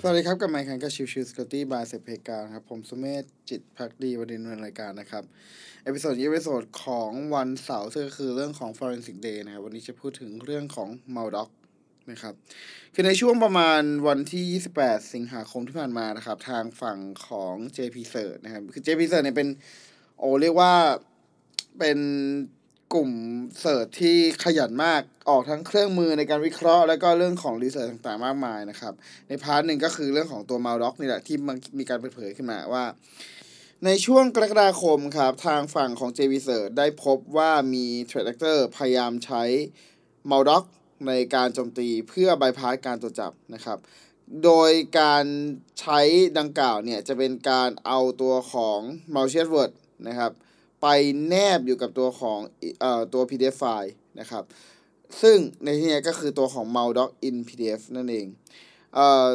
สวัสดีครับกับพบกันกับ Chill Chill Security by เซเพกาครับ ผมสุเมธจิตพักดีวันนี้ในรายการนะครับ episode นี้ episode ของวันเสาร์ซึ่งก็คือเรื่องของ Forensic Day นะครับ วันนี้จะพูดถึงเรื่องของ m a l d o c นะครับ คือในช่วงประมาณวันที่ 28 สิงหาคมที่ผ่านมานะครับ ทางฝั่งของ JP s e r นะครับ คือ JP s e r เนี่ยเป็น โอเรียกว่าเป็น กลุ่ม CERT ที่ขยันมากออกทั้งเครื่องมือในการวิเคราะห์ แล้วก็เรื่องของ research ต่างๆ มากมายนะครับ ใน part หนึ่งก็คือเรื่องของตัว MalDoc นี่แหละที่มันมีการเปิดเผยขึ้นมาว่า ในช่วงกรกฎาคมครับ ทางฝั่งของ j v s e r ได้พบว่ามี threat actor พยายามใช้ MalDoc ในการโจมตีเพื่อบายพาสการตรวจจับนะครับโดยการใช้ดังกล่าวเนี่ยจะเป็นการเอาตัวของ malicious word นะครับ ไปแนบอยู่กับตัวของเอ่อตัว PDF ไฟล์นะครับ ซึ่งในที่นี้ก็คือตัวของ maldoc in PDF นั่นเองเอ่อ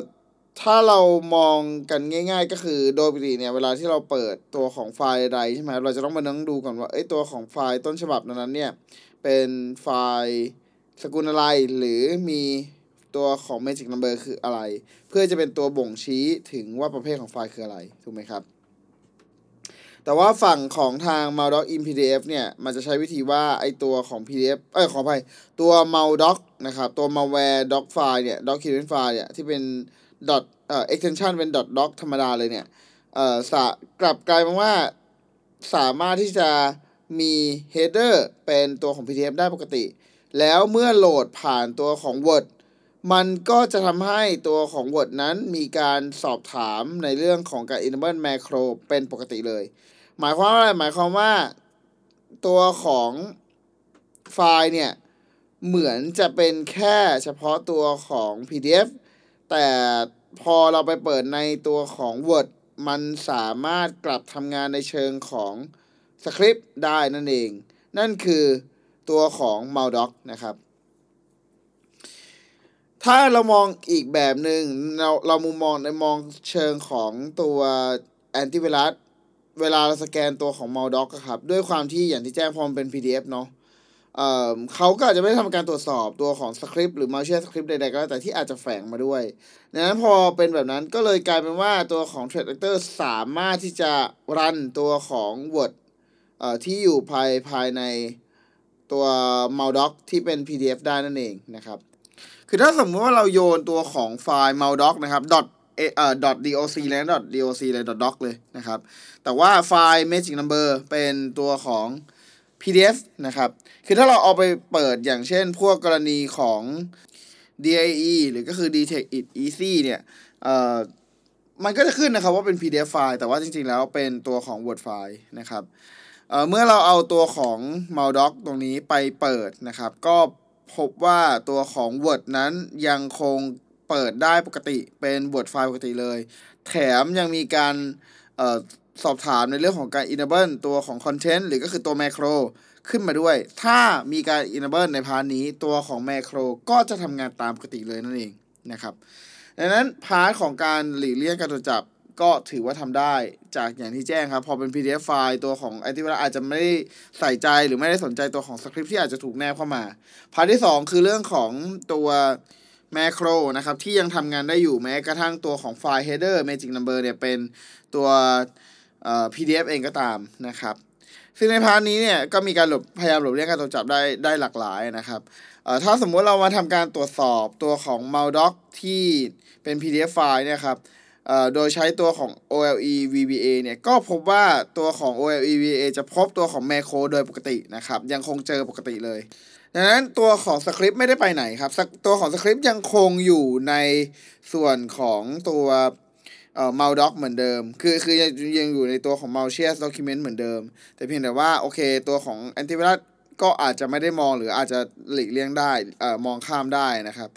ถ้าเรามองกันง่าย ๆ ก็คือโดยปกติเนี่ยเวลาที่เราเปิดตัวของไฟล์ใดใช่ไหมเราจะต้องมานั่งดูก่อนว่าเอ้ยตัวของไฟล์ต้นฉบับนั้นเนี่ยเป็นไฟล์สกุลอะไรหรือมีตัวของ magic number คืออะไร เพื่อจะเป็นตัวบ่งชี้ถึงว่าประเภทของไฟล์คืออะไร ถูกไหมครับ แต่ว่าฝั่งของทาง Maldoc in PDF เนี่ยมันจะใช้วิธีว่าไอตัวของ PDF เอ้ยขออภัยตัว Maldoc นะครับตัว malware doc file เนี่ย document file เนี่ยที่เป็น dot เอ่อ extension เป็น dot doc ธรรมดาเลยเนี่ยเอ่อสกลับกลายเป็นว่าสามารถที่จะมี header เป็นตัวของ PDF ได้ปกติ แล้วเมื่อโหลดผ่านตัวของ Word มันก็จะทำให้ตัวของ Word นั้นมีการสอบถามในเรื่องของการ enable macro เป็นปกติเลย หมายความว่าอะไรหมายความว่าตัวของไฟล์เนี่ย เหมือนจะเป็นแค่เฉพาะตัวของ PDF แต่พอเราไปเปิดในตัวของ Word มันสามารถกลับทำงานในเชิงของสคริปต์ได้นั่นเอง นั่นคือตัวของ Maldoc นะครับ ถ้าเรามองอีกแบบหนึง่งเราเรามุมมองในมองเชิงของตัวแอนติไวรัส เวลาเราสแกนตัวของ m a l d o c ครับ ด้วยความที่อย่างที่แจ้งพอมเป็น PDF เนาะเเขาก็อาจจะไม่ทำการตรวจสอบตัวของสคริปต์หรือ malicious script ใดๆก็แล้วแต่ที่อาจจะแฝงมาด้วยดังนั้นพอเป็นแบบนั้นก็เลยกลายเป็นว่าตัวของ Threat Actor สามารถที่จะรันตัวของ Word เอ่อที่อยู่ภายภายในตัว m a l d o c ที่เป็น PDF ได้นั่นเองนะครับ คือถ้าสมมติว่าเราโยนตัวของไฟล์ m a l d o c นะครับ เอ่อ .doc เลย .doc เลย .doc เลยนะครับ แต่ว่าไฟล์ magic number เป็นตัวของ PDF นะครับ คือถ้าเราเอาไปเปิดอย่างเช่น พวกกรณีของ DIE หรือก็คือ Detect It Easy เนี่ย เอ่อ มันก็จะขึ้นนะครับว่าเป็น PDF ไฟล์ แต่ว่าจริงๆ แล้วเป็นตัวของ Word ไฟล์นะครับ เอ่อ เมื่อเราเอาตัวของ Maldoc ตรงนี้ไปเปิดนะครับ ก็พบว่าตัวของ Word นั้นยังคง เปิดได้ปกติเป็น Word ไฟล์ปกติเลย แถมยังมีการออสอบถามในเรื่องของการ enable ตัวของ content หรือก็คือตัว macro ขึ้นมาด้วย ถ้ามีการ enable ใน part นี้ตัวของ macro ก็จะทำงานตามปกติเลยนั่นเองนะครับดังนั้น part ของการหลีกเลี่ยงการตรวจจับก็ถือว่าทำได้จากอย่างที่แจ้งครับ พอเป็น PDF ไฟล์ตัวของไอทีว่าอาจจะไม่ได้ใส่ใจหรือไม่ได้สนใจตัวของสคริปที่อาจจะถูกแนบเข้ามา part ที่ 2 คือเรื่องของตัว macro นะครับที่ยังทำงานได้อยู่แม้กระทั่งตัวของไฟล์ header magic number เนี่ยเป็นตัวเอ่อ PDF เองก็ตามนะครับซึ่งใน part นี้เนี่ยก็มีการหลบพยายามหลบเลี่ยงการตรวจจับได้ได้หลากหลายนะครับถ้าสมมุติเรามาทำการตรวจสอบตัวของ Maldoc ที่เป็น PDF ไฟล์เนี่ยครับโดยใช้ตัวของ OLE VBA เนี่ยก็พบว่าตัวของ OLE VBA จะพบตัวของ macro โดยปกตินะครับยังคงเจอปกติเลย ดังนั้นตัวของสคริปต์ไม่ได้ไปไหนครับ ตัวของสคริปต์ยังคงอยู่ในส่วนของตัวเอ่อ maldoc เหมือนเดิม คือคือยังยังอยู่ในตัวของ malicious document เหมือนเดิม แต่เพียงแต่ว่าโอเค ตัวของ antivirus ก็อาจจะไม่ได้มองหรืออาจจะหลีกเลี่ยงได้เอ่อมองข้ามได้นะครับ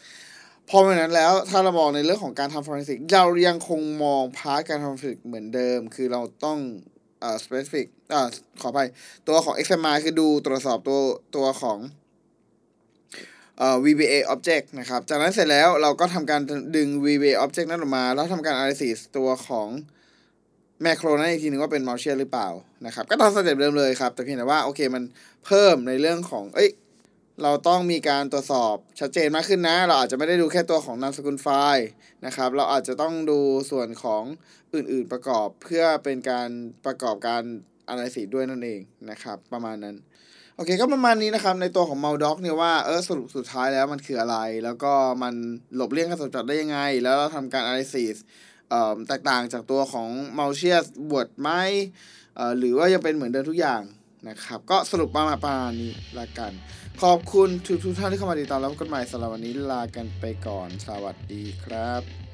พอเป็นนั้นแล้วถ้าเรามองในเรื่องของการทำ forensic เรายังคงมองพาร์ทการทำ forensic เหมือนเดิม คือเราต้องเอ่อ specific อ่าขอไปตัวของ examine คือดูตรวจสอบตัวตัวของ เอ่อ VBA object นะครับ จากนั้นเสร็จแล้วเราก็ทำการดึง VBA object นั้นออกมา แล้วทำการ analysis ตัวของ macro นั้นอีกทีนึงว่าเป็น malicious หรือเปล่านะครับ ก็ตามสเต็ปเดิมเลยครับ แต่เพียงแต่ว่าโอเคมันเพิ่มในเรื่องของ เอ้ย เราต้องมีการตรวจสอบชัดเจนมากขึ้นนะ เราอาจจะไม่ได้ดูแค่ตัวของนามสกุลไฟล์นะครับ เราอาจจะต้องดูส่วนของอื่นๆประกอบเพื่อเป็นการประกอบการอะไรสีด้วยนั่นเองนะครับ ประมาณนั้น โอเคก็ประมาณนี้นะครับ ในตัวของ m a l d o c เนี่ยว่าเออสรุปสุดท้ายแล้วมันคืออะไร แล้วก็มันหลบเลี่ยงการตรวจจับได้ยังไง แล้วเราทำการ analysis เอ่อแตกต่างจากตัวของ malicious บวดไหมเอ่อหรือว่ายังเป็นเหมือนเดิมทุกอย่างนะครับ ก็สรุปประมาณประมาณนี้ละกัน ขอบคุณทุกทุกท่านที่เข้ามาติดตามแล้วพบกันใหม่สำหรับวันนี้ลากันไปก่อน สวัสดีครับ